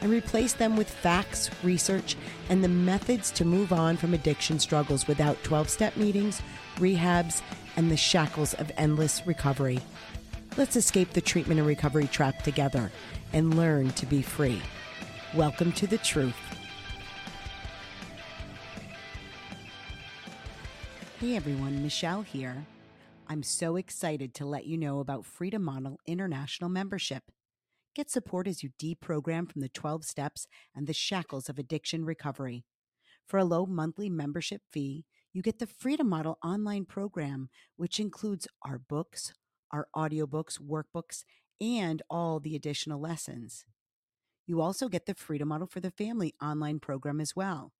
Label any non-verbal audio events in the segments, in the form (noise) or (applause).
and replace them with facts, research, and the methods to move on from addiction struggles without 12 step meetings, rehabs, and the shackles of endless recovery. Let's escape the treatment and recovery trap together and learn to be free. Welcome to the truth. Hey everyone, Michelle here. I'm so excited to let you know about Freedom Model International membership. Get support as you deprogram from the 12 steps and the shackles of addiction recovery. For a low monthly membership fee, you get the Freedom Model online program, which includes our books, our audiobooks, workbooks, and all the additional lessons. You also get the Freedom Model for the Family online program as well.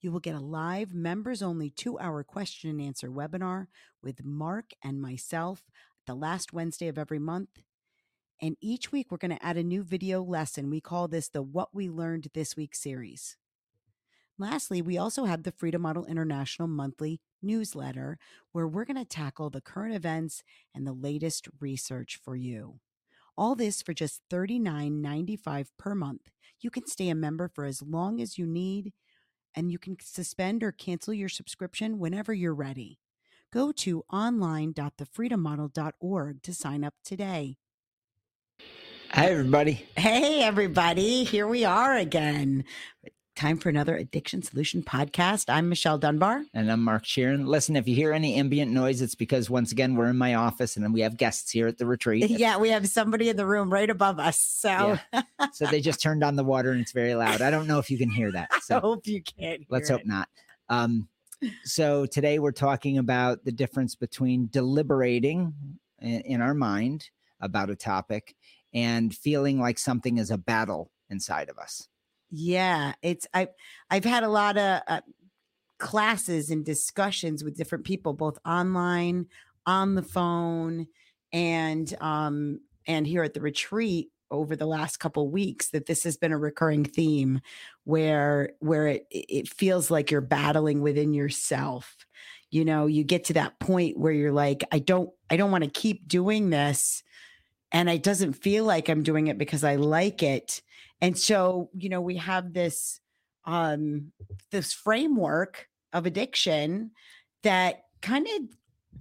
You will get a live members only two hour question and answer webinar with Mark and myself the last Wednesday of every month and each week, we're going to add a new video lesson. We call this the What We Learned This Week series. Lastly, we also have the Freedom Model International monthly newsletter where we're going to tackle the current events and the latest research for you. All this for just $39.95 per month. You can stay a member for as long as you need, and you can suspend or cancel your subscription whenever you're ready. Go to online.thefreedommodel.org to sign up today. Hi, everybody. Hey, everybody. Here we are again. Time for another Addiction Solution podcast. I'm Michelle Dunbar. And I'm Mark Scheeren. Listen, if you hear any ambient noise, it's because once again, we're in my office and we have guests here at the retreat. Yeah, we have somebody in the room right above us. So, yeah. (laughs) so they just turned on the water and it's very loud. I don't know if you can hear that. So I hope you can. Let's hope not. Um, so today we're talking about the difference between deliberating in, in our mind about a topic and feeling like something is a battle inside of us. Yeah, it's I I've had a lot of uh, classes and discussions with different people both online, on the phone, and um and here at the retreat over the last couple weeks that this has been a recurring theme where where it it feels like you're battling within yourself you know you get to that point where you're like i don't i don't want to keep doing this and it doesn't feel like I'm doing it because I like it. And so, you know, we have this um this framework of addiction that kind of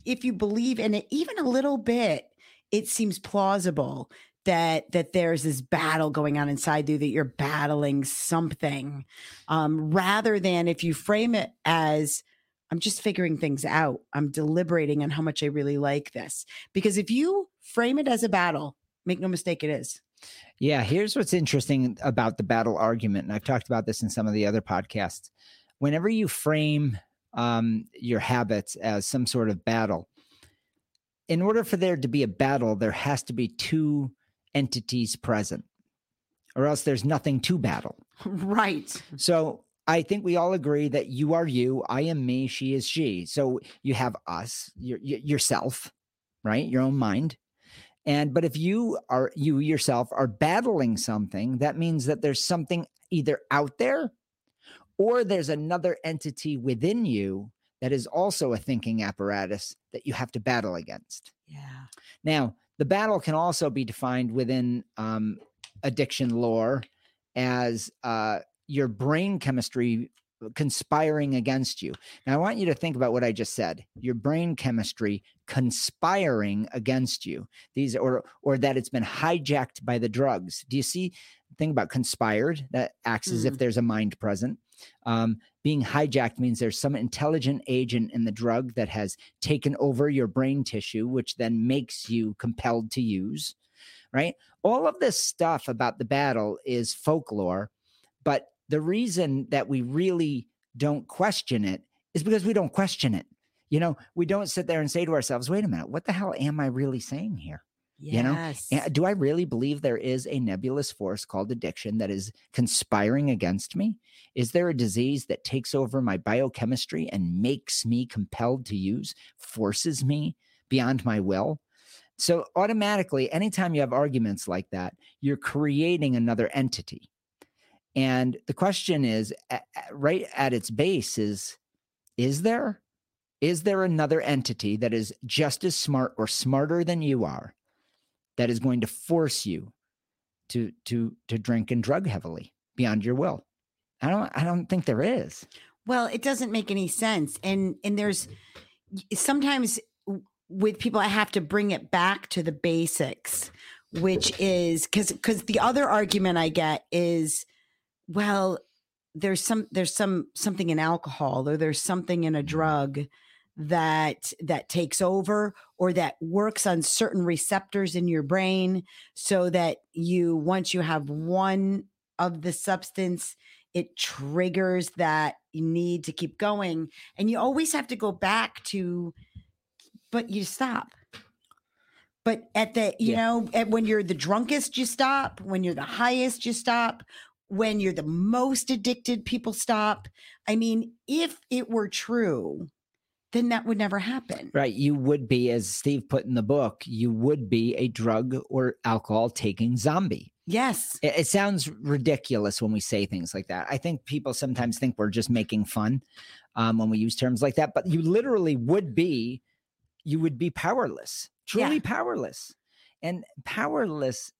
if you believe in it even a little bit, it seems plausible that that there's this battle going on inside you that you're battling something um rather than if you frame it as I'm just figuring things out. I'm deliberating on how much I really like this. Because if you frame it as a battle, make no mistake, it is. Yeah, here's what's interesting about the battle argument. And I've talked about this in some of the other podcasts. Whenever you frame um, your habits as some sort of battle, in order for there to be a battle, there has to be two entities present, or else there's nothing to battle. (laughs) Right. So I think we all agree that you are you, I am me, she is she. So you have us, your, yourself, right? Your own mind. And but if you are you yourself are battling something, that means that there's something either out there or there's another entity within you that is also a thinking apparatus that you have to battle against. Yeah. Now, the battle can also be defined within um, addiction lore as uh, your brain chemistry conspiring against you. Now, I want you to think about what I just said. Your brain chemistry conspiring against you. These or or that it's been hijacked by the drugs. Do you see? Think about conspired. That acts mm. as if mm. there's a mind present. Um, being hijacked means there's some intelligent agent in the drug that has taken over your brain tissue, which then makes you compelled to use. Right. All of this stuff about the battle is folklore, but the reason that we really don't question it is because we don't question it. You know, we don't sit there and say to ourselves, wait a minute, what the hell am I really saying here? You know? Do I really believe there is a nebulous force called addiction that is conspiring against me? Is there a disease that takes over my biochemistry and makes me compelled to use, forces me beyond my will? So, automatically, anytime you have arguments like that, you're creating another entity. And the question is right at its base is is there? Is there another entity that is just as smart or smarter than you are that is going to force you to to to drink and drug heavily beyond your will? I don't I don't think there is. Well, it doesn't make any sense. And and there's sometimes with people I have to bring it back to the basics, which is cuz cuz the other argument I get is well, there's some there's some something in alcohol or there's something in a mm-hmm. drug that that takes over or that works on certain receptors in your brain so that you once you have one of the substance it triggers that you need to keep going and you always have to go back to but you stop but at the you Yeah. know at when you're the drunkest you stop when you're the highest you stop when you're the most addicted people stop i mean if it were true then that would never happen Right. You would be, as Steve put in the book, you would be a drug or alcohol taking zombie. yes It, it sounds ridiculous when we say things like that. I think people sometimes think we're just making fun um, when we use terms like that, but you literally would be, you would be powerless, truly Yeah. powerless. And powerless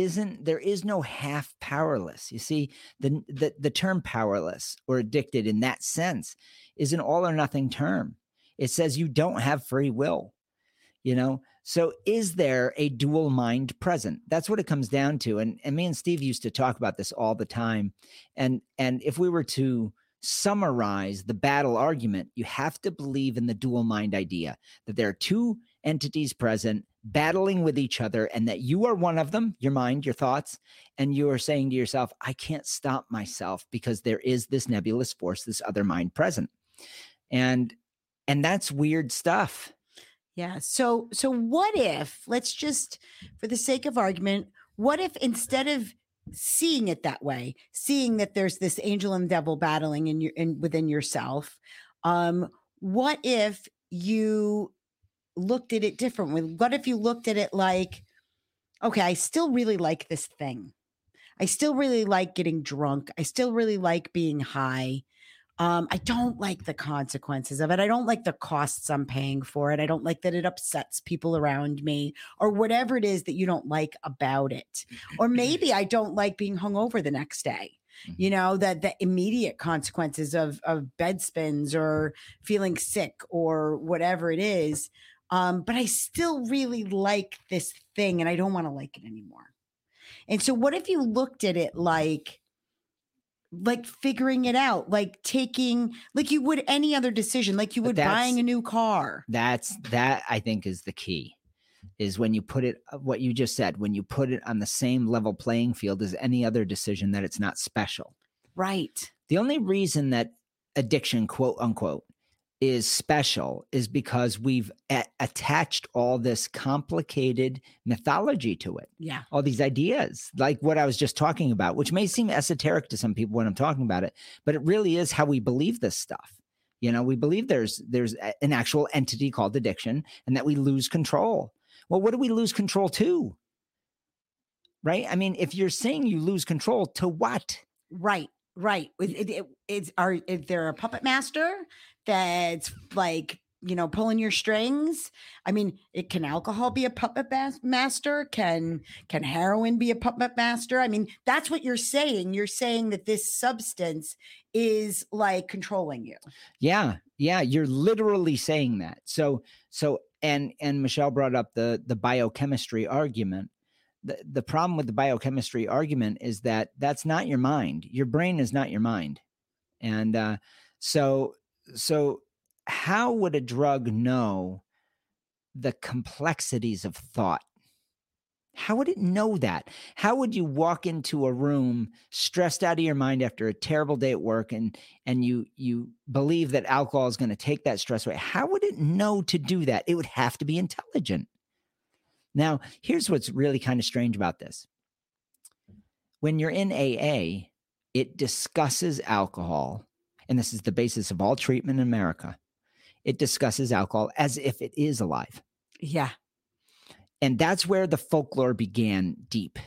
isn't there is no half powerless. You see, the, the the term powerless or addicted in that sense is an all or nothing term. It says you don't have free will. You know, so is there a dual mind present? That's what it comes down to. And and me and Steve used to talk about this all the time. And and if we were to summarize the battle argument, you have to believe in the dual mind idea that there are two entities present battling with each other and that you are one of them, your mind, your thoughts, and you are saying to yourself, I can't stop myself because there is this nebulous force, this other mind present. And and that's weird stuff. Yeah. So so what if let's just for the sake of argument, what if instead of seeing it that way, seeing that there's this angel and devil battling in your in within yourself, um what if you looked at it differently? What if you looked at it like okay, I still really like this thing. I still really like getting drunk. I still really like being high. Um, I don't like the consequences of it. I don't like the costs I'm paying for it. I don't like that it upsets people around me or whatever it is that you don't like about it. Or maybe I don't like being hungover the next day. You know, that the immediate consequences of of bed spins or feeling sick or whatever it is. Um, but I still really like this thing and I don't want to like it anymore. And so what if you looked at it like like figuring it out, like taking like you would any other decision, like you would buying a new car. That's that I think is the key. Is when you put it uh, what you just said, when you put it on the same level playing field as any other decision that it's not special. Right. The only reason that addiction, quote unquote, is special is because we've a- attached all this complicated mythology to it, Yeah. all these ideas, like what I was just talking about, which may seem esoteric to some people when I'm talking about it, but it really is how we believe this stuff. You know, we believe there's there's a- an actual entity called addiction and that we lose control. Well, what do we lose control to? Right? I mean, if you're saying you lose control to what? Right. Right. It, it, it- it's are is there a puppet master that's like you know pulling your strings? I mean, it can alcohol be a puppet bas- master? Can can heroin be a puppet master? I mean, that's what you're saying. You're saying that this substance is like controlling you. Yeah, yeah, you're literally saying that. So, so, and and Michelle brought up the the biochemistry argument. The the problem with the biochemistry argument is that that's not your mind. Your brain is not your mind, and uh, so so how would a drug know the complexities of thought? How would it know that? How would you walk into a room stressed out of your mind after a terrible day at work and and you you believe that alcohol is going to take that stress away? How would it know to do that? It would have to be intelligent. Now, here's what's really kind of strange about this. When you're in AA, it discusses alcohol, and this is the basis of all treatment in America. It discusses alcohol as if it is alive. Yeah. And that's where the folklore began deep.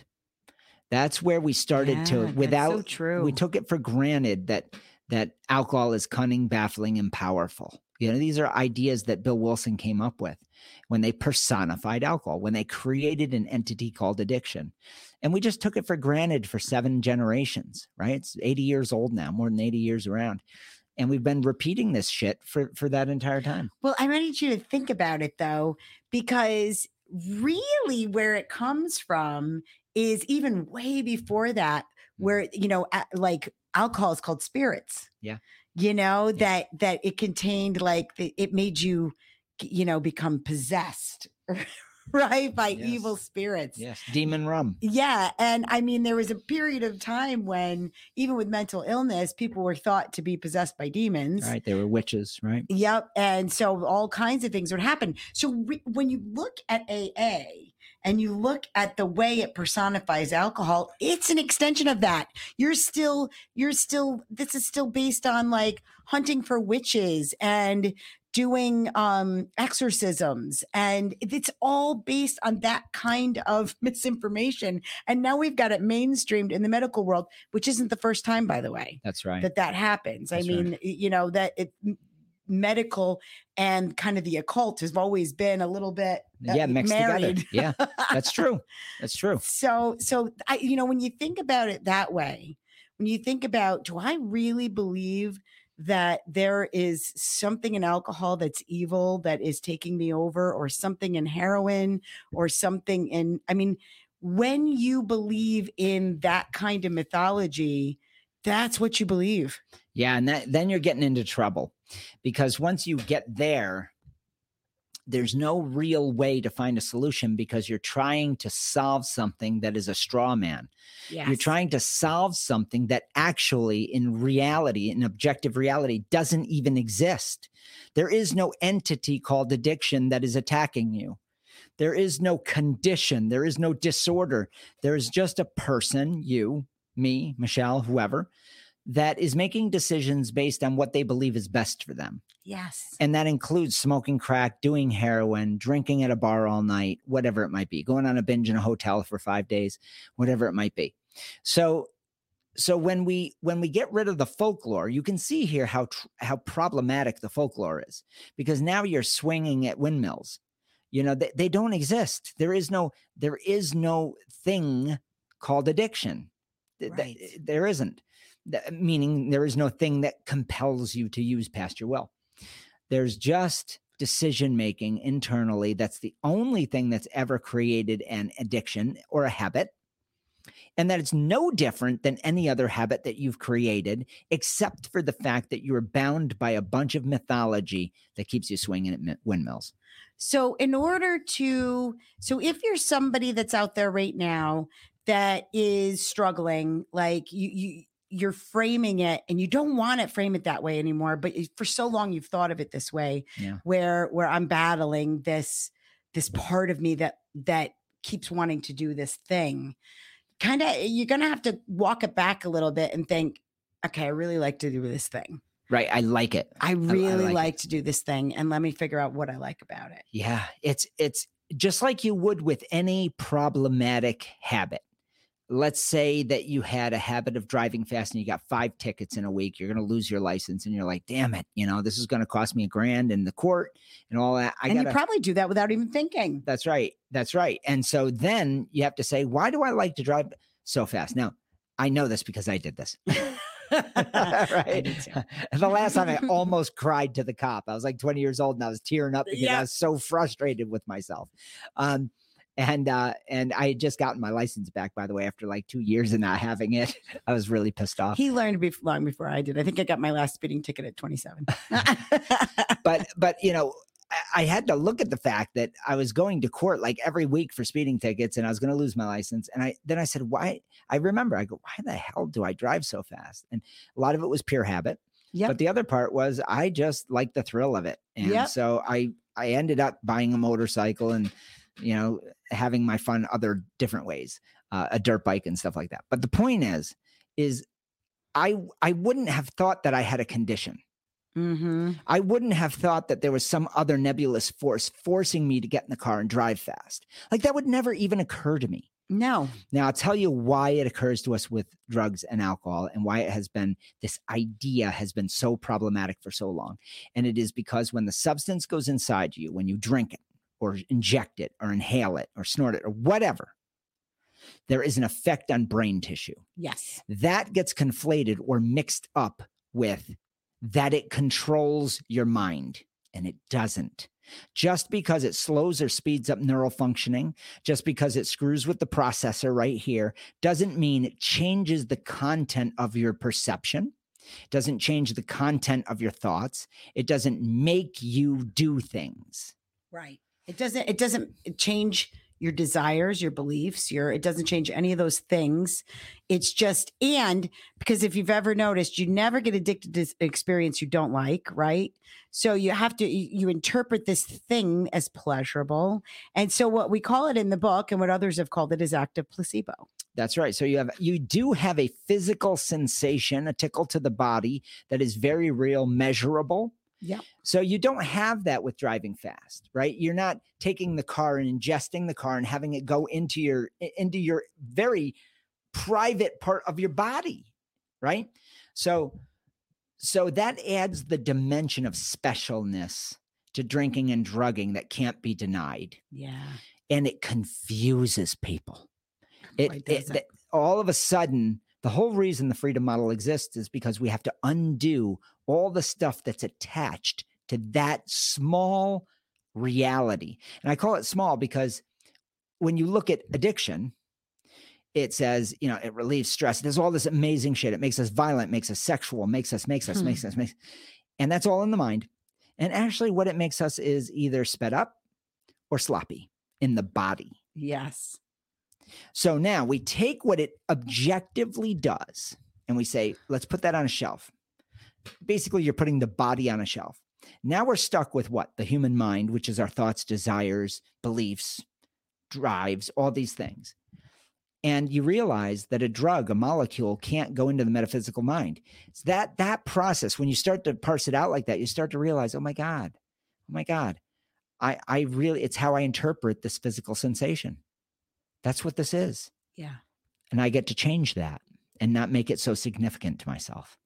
That's where we started Yeah, to that's so without true. we took it for granted that that alcohol is cunning, baffling, and powerful. You know, these are ideas that Bill Wilson came up with when they personified alcohol, when they created an entity called addiction. And we just took it for granted for seven generations, right? It's 80 years old now, more than 80 years around. And we've been repeating this shit for for that entire time. Well, I wanted you to think about it though, because really where it comes from is even way before that, hmm. where, you know, like alcohol is called spirits. Yeah. You know, that that it contained like it made you, you know, become possessed, (laughs) right? By evil spirits. Yes. Demon rum. Yeah. And I mean, there was a period of time when, even with mental illness, people were thought to be possessed by demons. Right. They were witches, right? Yep. And so all kinds of things would happen. So re- when you look at AA and you look at the way it personifies alcohol, it's an extension of that. You're still, you're still, this is still based on like hunting for witches and doing um exorcisms and it's all based on that kind of (laughs) misinformation and now we've got it mainstreamed in the medical world which isn't the first time by the way That's right. that that happens. That's I mean, y- you know, that it medical and kind of the occult has always been a little bit uh, yeah, mixed married. together. Yeah, that's (laughs) true. That's true. so, so I, you know, when you think about it that way, when you think about, do I really believe that there is something in alcohol that's evil that is taking me over, or something in heroin, or something in, I mean, when you believe in that kind of mythology, that's what you believe. Yeah, and that, then you're getting into trouble because once you get there, there's no real way to find a solution because you're trying to solve something that is a straw man. Yes. You're trying to solve something that actually, in reality, in objective reality, doesn't even exist. There is no entity called addiction that is attacking you. There is no condition. There is no disorder. There is just a person, you, me, Michelle, whoever, that is making decisions based on what they believe is best for them. Yes. And that includes smoking crack, doing heroin, drinking at a bar all night, whatever it might be, going on a binge in a hotel for 5 days, whatever it might be. So so when we when we get rid of the folklore, you can see here how tr- how problematic the folklore is because now you're swinging at windmills. You know, they, they don't exist. There is no there is no thing called addiction. Right. there isn't. Meaning there is no thing that compels you to use past your will. There's just decision making internally. That's the only thing that's ever created an addiction or a habit. And that it's no different than any other habit that you've created, except for the fact that you're bound by a bunch of mythology that keeps you swinging at windmills. So, in order to, so if you're somebody that's out there right now that is struggling, like you, you, you're framing it and you don't want to frame it that way anymore, but for so long you've thought of it this way, Yeah. where where I'm battling this this part of me that that keeps wanting to do this thing. Kind of, eh, you're gonna have to walk it back a little bit and think, okay, I really like to do this thing. Right. I like it. I really like like, it. to do this thing, and let me figure out what I like about it. Yeah, it's it's just like you would with any problematic habit. Let's say that you had a habit of driving fast and you got five tickets in a week. You're going to lose your license, and you're like, "Damn it! You know this is going to cost me a grand in the court and all that." I and got you probably do that without even thinking. That's right. That's right. And so then you have to say, "Why do I like to drive so fast?" Now, I know this because I did this. (laughs) (laughs) right. the last time I almost cried to the cop. I was like 20 years old and I was tearing up because Yeah. I was so frustrated with myself. Um, and uh, and I had just gotten my license back, by the way, after like two years of not having it. (laughs) I was really pissed off. He learned be long before I did. I think I got my last speeding ticket at 27. (laughs) but but you know, I, had to look at the fact that I was going to court like every week for speeding tickets, and I was going to lose my license. And I then I said, why? I remember I go, why the hell do I drive so fast? And a lot of it was pure habit. Yep. But the other part was I just like the thrill of it. And Yep. so I I ended up buying a motorcycle and you know, having my fun other different ways, uh, a dirt bike and stuff like that. But the point is, is I I wouldn't have thought that I had a condition. Mm-hmm. I wouldn't have thought that there was some other nebulous force forcing me to get in the car and drive fast. Like that would never even occur to me. No. Now, I'll tell you why it occurs to us with drugs and alcohol and why it has been this idea has been so problematic for so long. And it is because when the substance goes inside you, when you drink it or inject it or inhale it or snort it or whatever, there is an effect on brain tissue. Yes. That gets conflated or mixed up with that it controls your mind, and it doesn't. Just because it slows or speeds up neural functioning, just because it screws with the processor right here, doesn't mean it changes the content of your perception. Doesn't change the content of your thoughts. It doesn't make you do things. Right. It doesn't it doesn't change your desires, your beliefs, your it doesn't change any of those things. It's just and because if you've ever noticed, you never get addicted to s- experience you don't like, right? So you have to you interpret this thing as pleasurable. And so what we call it in the book and what others have called it is active placebo. That's right. So you have you do have a physical sensation, a tickle to the body that is very real, measurable. Yep. So you don't have that with driving fast, right? You're not taking the car and ingesting the car and having it go into your into your very private part of your body, right? So so that adds the dimension of specialness to drinking and drugging that can't be denied Yeah. and it confuses people. It, it- it? all of a sudden, the whole reason the freedom model exists is because we have to undo all the stuff that's attached to that small reality. And I call it small because when you look at addiction, it says, you know, it relieves stress. There's all this amazing shit. It makes us violent, makes us sexual, makes us, makes us, Hmm. makes us, makes, and that's all in the mind. And actually, what it makes us is either sped up or sloppy in the body. Yes. So now we take what it objectively does and we say, let's put that on a shelf. Basically, you're putting the body on a shelf. Now we're stuck with what? The human mind, which is our thoughts, desires, beliefs, drives, all these things. And you realize that a drug, a molecule, can't go into the metaphysical mind. It's that that process, when you start to parse it out like that, you start to realize, oh my God, oh my God. I I really it's how I interpret this physical sensation. That's what this is. Yeah. And I get to change that and not make it so significant to myself.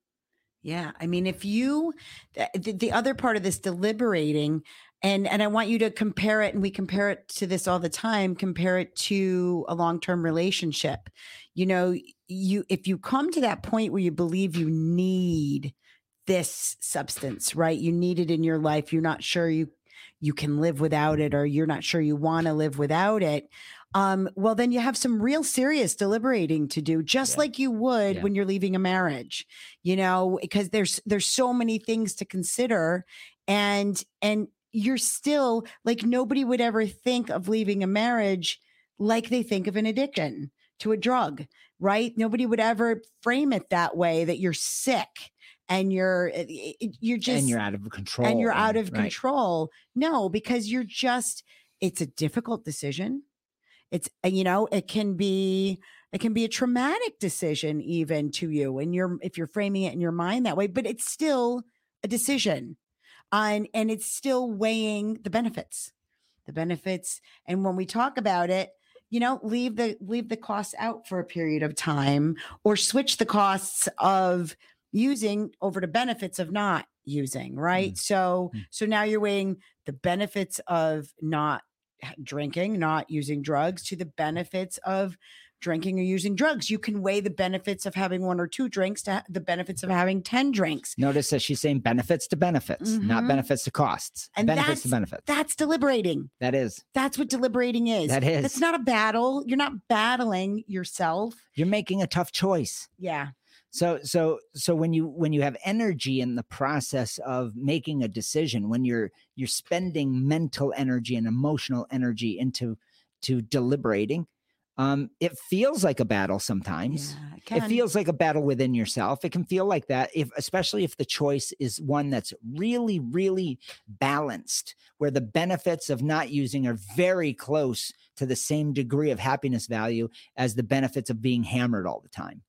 Yeah, I mean, if you the, the the other part of this deliberating, and and I want you to compare it, and we compare it to this all the time. Compare it to a long term relationship. You know, you if you come to that point where you believe you need this substance, right? You need it in your life. You're not sure you you can live without it, or you're not sure you want to live without it. Um, well, then you have some real serious deliberating to do, just Yeah. like you would Yeah. when you're leaving a marriage you know because there's there's so many things to consider and and you're still like nobody would ever think of leaving a marriage like they think of an addiction to a drug right nobody would ever frame it that way that you're sick and you're it- it- you're just and you're out of control. and you're out of right. control. No, because you're just it's a difficult decision. It's uh, you know, it can be it can be a traumatic decision even to you and you're if you're framing it in your mind that way, but it's still a decision. And and it's still weighing the benefits. The benefits and when we talk about it, you know, leave the leave the costs out for a period of time or switch the costs of using over to benefits of not using right so Mm. so now you're weighing the benefits of not drinking not using drugs to the benefits of drinking or using drugs you can weigh the benefits of having one or two drinks to the benefits of having 10 drinks Notice that she's saying benefits to benefits, not Mhm. benefits to costs. And benefits to benefits. that's deliberating that is. that's what deliberating is That is. that's not a battle you're not battling yourself You're making a tough choice. yeah So so so when you when you have energy in the process of making a decision, when you're you're spending mental energy and emotional energy into to deliberating, Um, it feels like a battle sometimes. Yeah, it It feels like a battle within yourself. It can feel like that if especially if the choice is one that's really really balanced where the benefits of not using are very close to the same degree of happiness value as the benefits of being hammered all the time.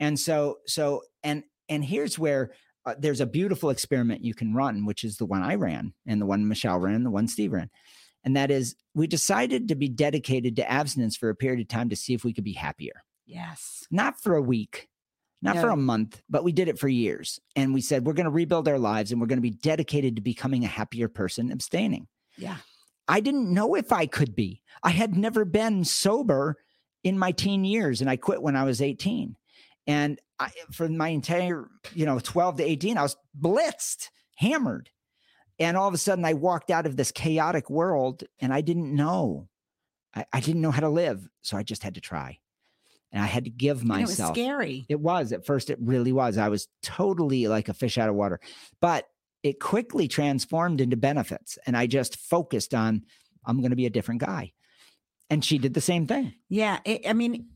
And so so and and here's where uh, there's a beautiful experiment you can run which is the one I ran and the one Michelle ran, the one Steve ran. And that is we decided to be dedicated to abstinence for a period of time to see if we could be happier yes. not for a week, not for a month, but we did it for years. And we said, we're going to rebuild our lives and we're going to be dedicated to becoming a happier person, abstaining. Yeah. I didn't know if I could be. I had never been sober in my teen years and I quit when I was 18. And I, for my entire, you know, 12 to 18, I was blitzed, hammered. And all of a sudden I walked out of this chaotic world and I didn't know. I, I didn't know how to live. So I just had to try. And I had to give And it was myself scary. it was at first, it really was. I was totally like a fish out of water, but it quickly transformed into benefits. And I just focused on, I'm going to be a different guy. And she did the same thing. Yeah, it, I mean,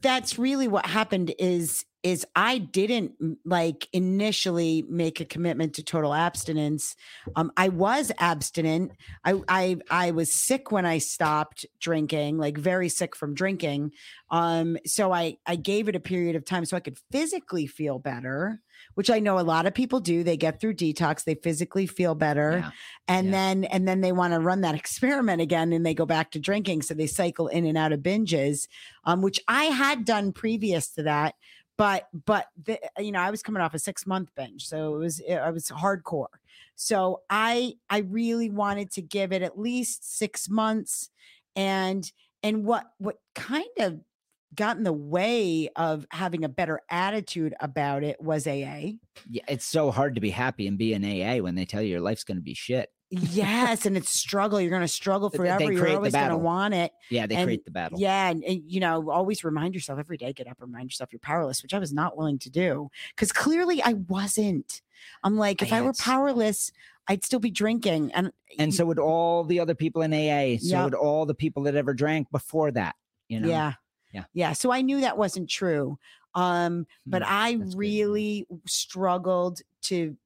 that's really what happened. Is is I didn't like initially make a commitment to total abstinence. Um, I was abstinent. I I I was sick when I stopped drinking, like very sick from drinking. Um, so I I gave it a period of time so I could physically feel better, which I know a lot of people do. They get through detox, they physically feel better Yeah. and Yeah. then and then they want to run that experiment again and they go back to drinking so they cycle in and out of binges um which i had done previous to that but but the, you know i was coming off a six month binge so it was it, i was hardcore so i i really wanted to give it at least six months and and what what kind of got in the way of having a better attitude about it was aa Yeah. It's so hard to be happy and be an AA when they tell you your life's going to be shit. yes and it's struggle you're going to struggle forever you're always going to want it Yeah. They And- create the battle. yeah and, and, you know always remind yourself every day get up remind yourself you're powerless which i was not willing to do because clearly i wasn't i'm like if I i were powerless i'd still be drinking and And so would all the other people in AA. So Yeah. would all the people that ever drank before that. You know? yeah Yeah. yeah so i knew that wasn't true um but Hmm, i really struggled to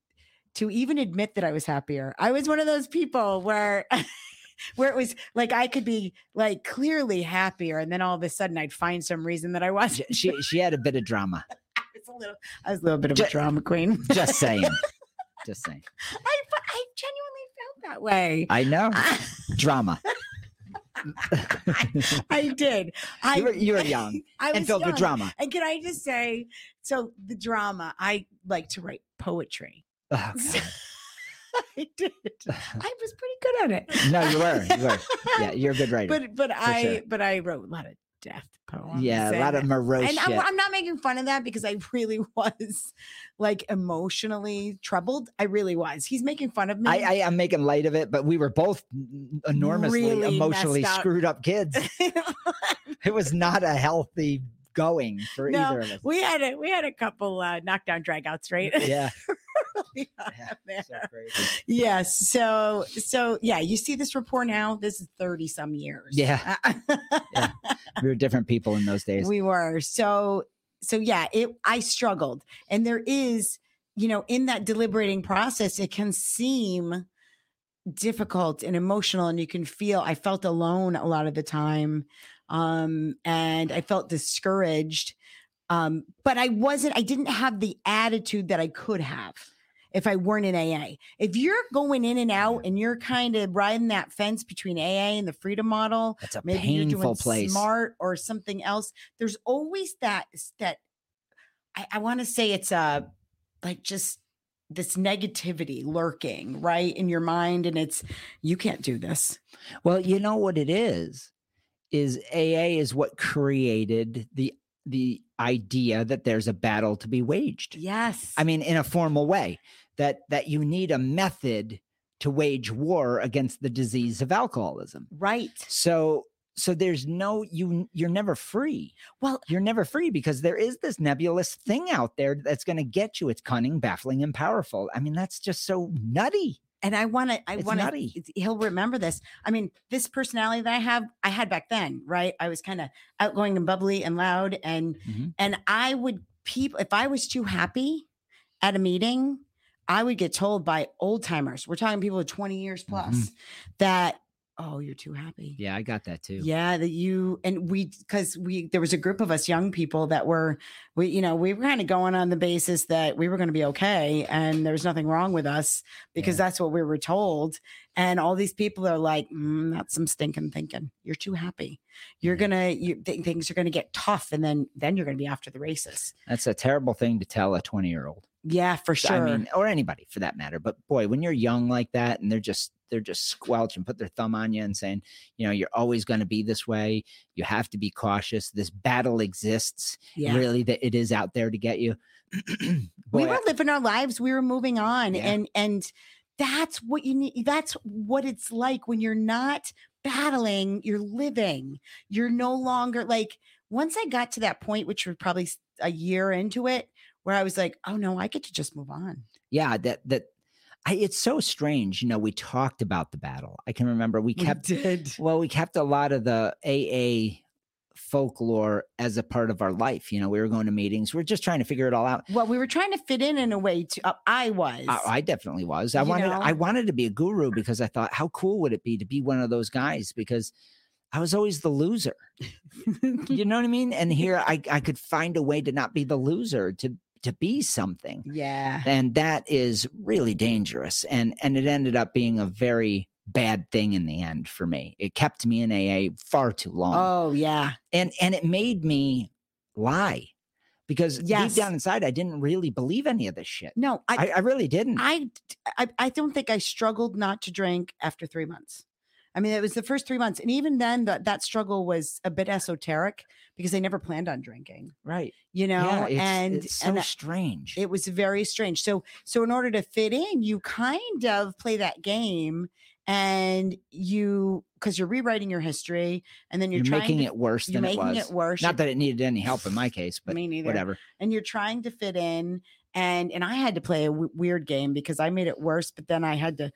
to even admit that i was happier i was one of those people where (laughs) where it was like i could be like clearly happier and then all of a sudden i'd find some reason that i wasn't She, she had a bit of drama. (laughs) I was a little i was a little bit of a drama queen Just saying. (laughs) Just saying. i i genuinely felt that way I know. Drama. I, (laughs) I did i you, were, you were (laughs) young I and was filled with drama. And can I just say, so the drama, I like to write poetry. Oh. (laughs) I did. I was pretty good at it. No, you were. You were. Yeah, you're a good writer. But but I sure. but I wrote a lot of death poems. yeah, a lot of morose and. I'm, I'm not making fun of that because I (laughs) really was like emotionally troubled. I really was. He's making fun of me. I, I am making light of it, but we were both enormously Really emotionally screwed up kids. (laughs) it was not a healthy going for No, either of us. we had a we had a couple uh, knockdown dragouts, right? Yeah, (laughs) Early (laughs) on Yeah, so crazy. Yes. So so yeah, you see this report now. This is thirty some years. Yeah. (laughs) Yeah. we were different people in those days. we were. So so yeah, it I struggled, and there is you know in that deliberating process, it can seem difficult and emotional, and you can feel. I felt alone a lot of the time, um, and I felt discouraged. Um, but I wasn't. I didn't have the attitude that I could have if I weren't in AA. If you're going in and out and you're kind of riding that fence between AA and the freedom model, That's a maybe you're painful doing place. smart or something else. There's always that that I, I want to say it's a like just this negativity lurking right in your mind, and it's you can't do this. Well, you know what it is? Is AA is what created the the idea that there's a battle to be waged. Yes, I mean, in a formal way, that that you need a method to wage war against the disease of alcoholism. right. So so there's no you you're never free. Well, You're never free because there is this nebulous thing out there that's going to get you. It's cunning, baffling, and powerful. I mean, that's just so nutty. And I want to, I want to, he'll remember this. I mean, this personality that I have, I had back then, right? I was kind of outgoing and bubbly and loud. And, Mhm. and I would, people, if I was too happy at a meeting, I would get told by old timers, we're talking people with 20 years plus, Mhm. that, oh, you're too happy. Yeah, I got that too. Yeah, that you and we because we there was a group of us young people that were we you know we were kind of going on the basis that we were going to be okay and there was nothing wrong with us because Yeah. that's what we were told and all these people are like mm, that's some stinking thinking you're too happy you're Yeah. gonna you th- things are gonna get tough and then then you're gonna be after the races That's a terrible thing to tell a 20 year old. yeah for sure I mean, or anybody for that matter. But boy, when you're young like that and they're just they're just squelching, put their thumb on you and saying, you know, you're always going to be this way. You have to be cautious. This battle exists. yeah Really, that it is out there to get you. (clears throat) we were living our lives we were moving on Yeah. and and that's what you need that's what it's like when you're not battling you're living you're no longer like once i got to that point which was probably a year into it where i was like oh no i get to just move on yeah, that that I, it's so strange. You know, we talked about the battle. I can remember we kept did well, we kept a lot of the AA folklore as a part of our life. You know, we were going to meetings. We are just trying to figure it all out. well we were trying to fit in in a way to uh, i was I, I definitely was. I You wanted I wanted to be a guru because I thought how cool would it be to be one of those guys because I was always the loser. (laughs) You know what I mean? And here I I could find a way to not be the loser to to be something. yeah And that is really dangerous and and it ended up being a very bad thing in the end for me. It kept me in AA far too long. oh yeah and and it made me lie because Yes. deep down inside I didn't really believe any of this shit. no I, I really didn't. I, I I don't think I struggled not to drink after three months. I mean, it was the first three months, and even then, that that struggle was a bit esoteric because I never planned on drinking. right. You know, yeah, it's, and it's so and I- strange. it was very strange. So so in order to fit in, you kind of play that game, and you because you're rewriting your history, and then you're, you're trying making to, it worse you're than it making was. it worse. Not that it needed any help in my case, but me neither. whatever. and you're trying to fit in and and i had to play a w- weird game because i made it worse but then i had to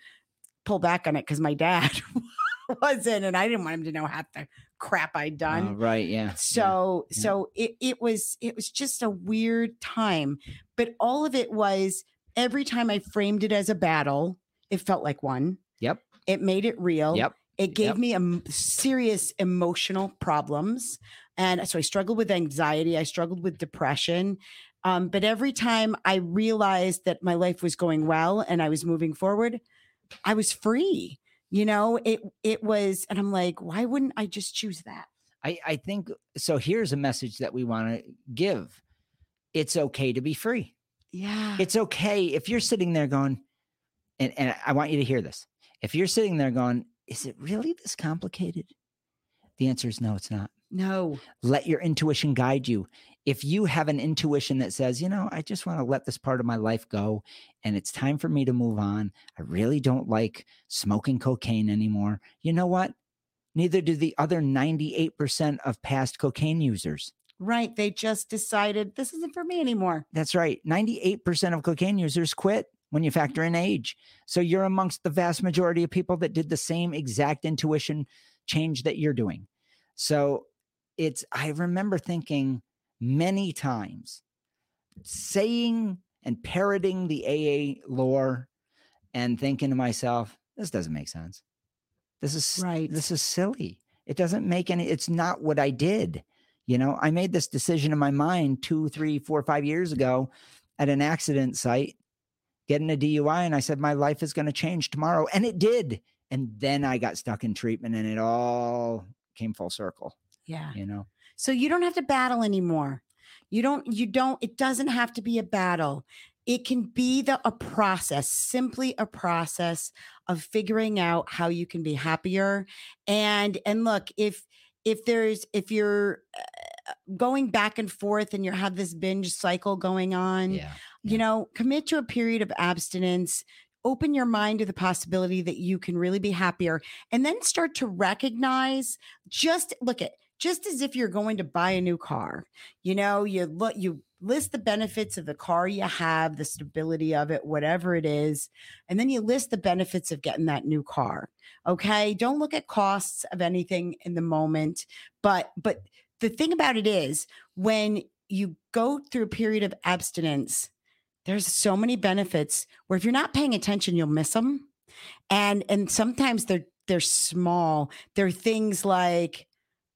pull back on it because my dad (laughs) (laughs) wasn't and i didn't want him to know half the crap i'd done Uh, right. Yeah. so yeah. so it, it was it was just a weird time but all of it was every time i framed it as a battle it felt like one Yep. it made it real Yep. it gave Yep. me a serious emotional problems and so i struggled with anxiety i struggled with depression um, but every time i realized that my life was going well and i was moving forward i was free you know it it was and i'm like why wouldn't i just choose that I, I think so. Here's a message that we want to give it's okay to be free. yeah It's okay if you're sitting there going, and, and I want you to hear this. If you're sitting there going, is it really this complicated? The answer is no, it's not. no Let your intuition guide you. If you have an intuition that says, you know, I just want to let this part of my life go and it's time for me to move on, I really don't like smoking cocaine anymore. You know what? Neither do the other 98% of past cocaine users. right they just decided this isn't for me anymore That's right. 98% of cocaine users quit when you factor in age. So you're amongst the vast majority of people that did the same exact intuition change that you're doing. So it's, I remember thinking many times saying and parroting the AA lore and thinking to myself, this doesn't make sense. This is Right. This is silly. It doesn't make any, it's not what I did. You know, I made this decision in my mind two, three, four, five years ago at an accident site, getting a DUI, and I said, my life is going to change tomorrow. And it did. And then I got stuck in treatment and it all came full circle, yeah you know? So you don't have to battle anymore. You don't, you don't, it doesn't have to be a battle. It can be the a process, simply a process of figuring out how you can be happier. And and look, if if there's if you're uh, going back and forth and you have this binge cycle going on, Yeah. you know, commit to a period of abstinence. Open your mind to the possibility that you can really be happier and then start to recognize just look at just as if you're going to buy a new car. You know, you look you list the benefits of the car you have, the stability of it, whatever it is, and then you list the benefits of getting that new car. Okay? Don't look at costs of anything in the moment, but but the thing about it is when you go through a period of abstinence, there's so many benefits where if you're not paying attention, you'll miss them. And and sometimes they're they're small. They're things like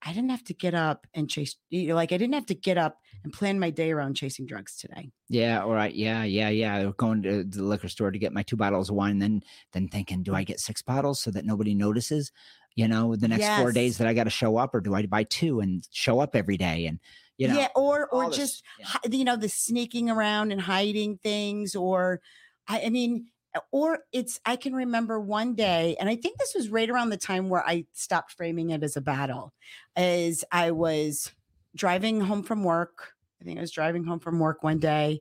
I didn't have to get up and chase you know, like I didn't have to get up and plan my day around chasing drugs today. Yeah, all right. Yeah, yeah, yeah. Going to the liquor store to get my two bottles of wine, then then thinking, do I get six bottles so that nobody notices? You know, the next four days that I got to show up, or do I buy two and show up every day? And you know, yeah, or or all this- just yeah. you know the sneaking around and hiding things, or I, I mean, or it's I can remember one day, and I think this was right around the time where I stopped framing it as a battle, as I was driving home from work. I think I was driving home from work one day,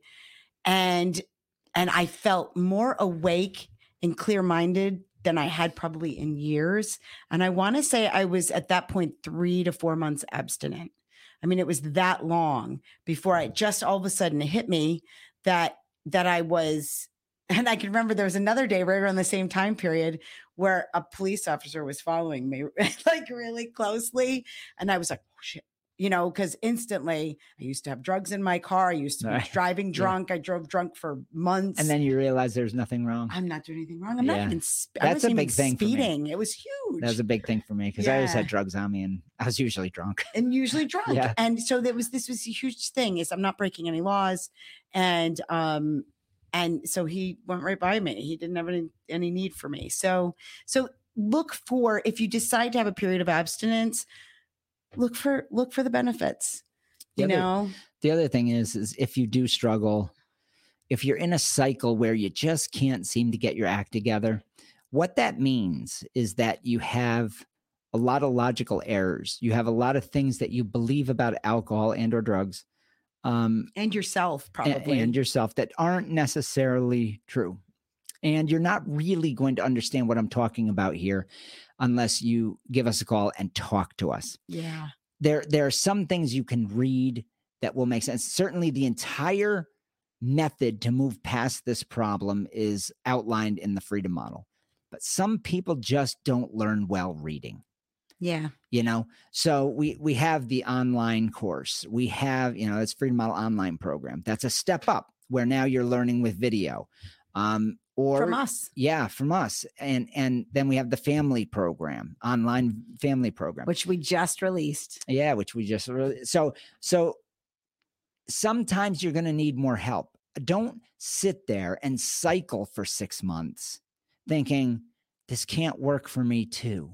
and and I felt more awake and clear minded than I had probably in years. And I want to say I was at that point three to four months abstinent. I mean, it was that long before I just all of a sudden it hit me that that I was, and I can remember there was another day right around the same time period where a police officer was following me (laughs) like really closely, and I was like, oh shit. You know, because instantly I used to have drugs in my car. I used to be Right. (laughs) driving Yeah. drunk. I drove drunk for months. and then you realize there's nothing wrong. I'm not doing anything wrong. I'm Yeah. not even. Sp- That's a big thing for me. speeding. It was huge That was a big thing for me because I always had drugs on me, and I was usually drunk. (laughs) and usually drunk. Yeah. And so there was this was a huge thing is I'm not breaking any laws. And um and so he went right by me. He didn't have any any need for me. So so look for if you decide to have a period of abstinence, look for look for the benefits. The You other- know? the other thing is is if you do struggle if you're in a cycle where you just can't seem to get your act together what that means is that you have a lot of logical errors you have a lot of things that you believe about alcohol and or drugs um, And yourself probably. and yourself that aren't necessarily true and you're not really going to understand what i'm talking about here unless you give us a call and talk to us yeah. there there are some things you can read that will make sense certainly the entire method to move past this problem is outlined in the freedom model but some people just don't learn well reading Yeah. you know so we we have the online course we have you know it's freedom model online program that's a step up where now you're learning with video um or From us. yeah from us and and then we have the family program online family program Which we just released. yeah, which we just so so sometimes you're going to need more help. Don't sit there and cycle for 6 months thinking this can't work for me too.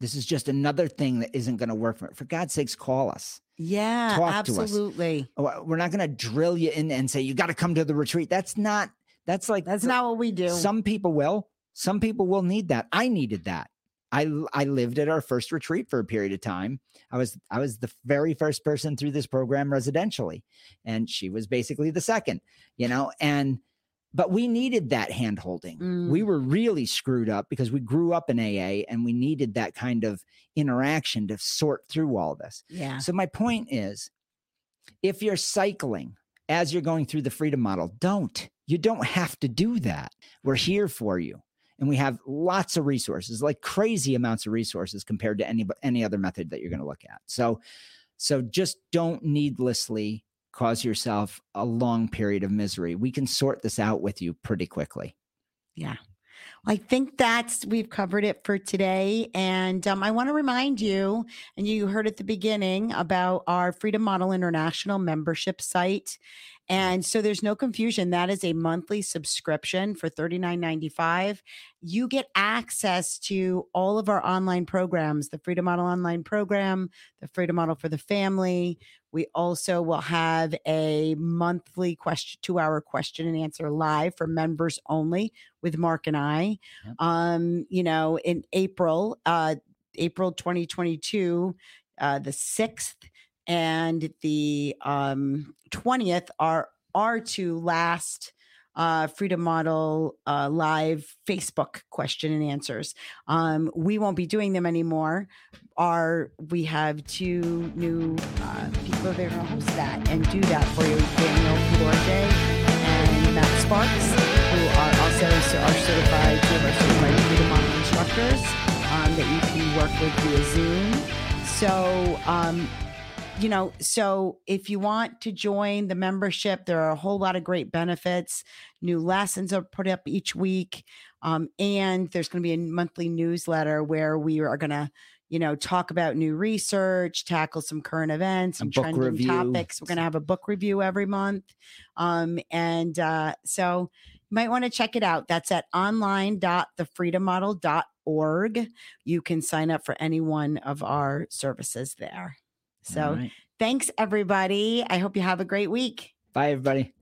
This is just another thing that isn't going to work for for God's sakes call us. Yeah, Talk absolutely. Oh, We're not going to drill you in and say you got to come to the retreat. That's not that's like That's for- not what we do. some people will. Some people will need that. I needed that. I I lived at our first retreat for a period of time. I was I was the very first person through this program residentially, and she was basically the second. You know, and but we needed that hand holding. We Mm. were really screwed up because we grew up in AA, and we needed that kind of interaction to sort through all this. yeah. So my point is, if you're cycling as you're going through the freedom model, don't. You don't have to do that. We're here for you. And we have lots of resources, like crazy amounts of resources compared to any any other method that you're going to look at. So so just don't needlessly cause yourself a long period of misery. We can sort this out with you pretty quickly. Yeah. I think that's we've covered it for today. And um, I want to remind you, and you heard at the beginning about our Freedom Model International membership site. And so there's no confusion. That is a monthly subscription for $39.95. You get access to all of our online programs, the Freedom Model Online program, the Freedom Model for the Family. We also will have a monthly question, two hour question and answer live for members only with Mark and I. Yep. Um, you know, in April, uh, April 2022, uh, the 6th and the um 20th are our two last uh freedom model uh live facebook question and answers um we won't be doing them anymore our we have two new uh going to host that and do that for you. Daniel Duarte and Matt Sparks, who are also our certified, two of our certified freedom model instructors um, that you can work with via Zoom. So, um, you know, so if you want to join the membership, there are a whole lot of great benefits. New lessons are put up each week. Um, and there's going to be a monthly newsletter where we are going to, you know, talk about new research, tackle some current events, some trending review. topics. We're going to have a book review every month. Um, and uh, so you might want to check it out. That's at online.thefreedommodel.org. You can sign up for any one of our services there. So right. thanks, everybody. I hope you have a great week. Bye, everybody.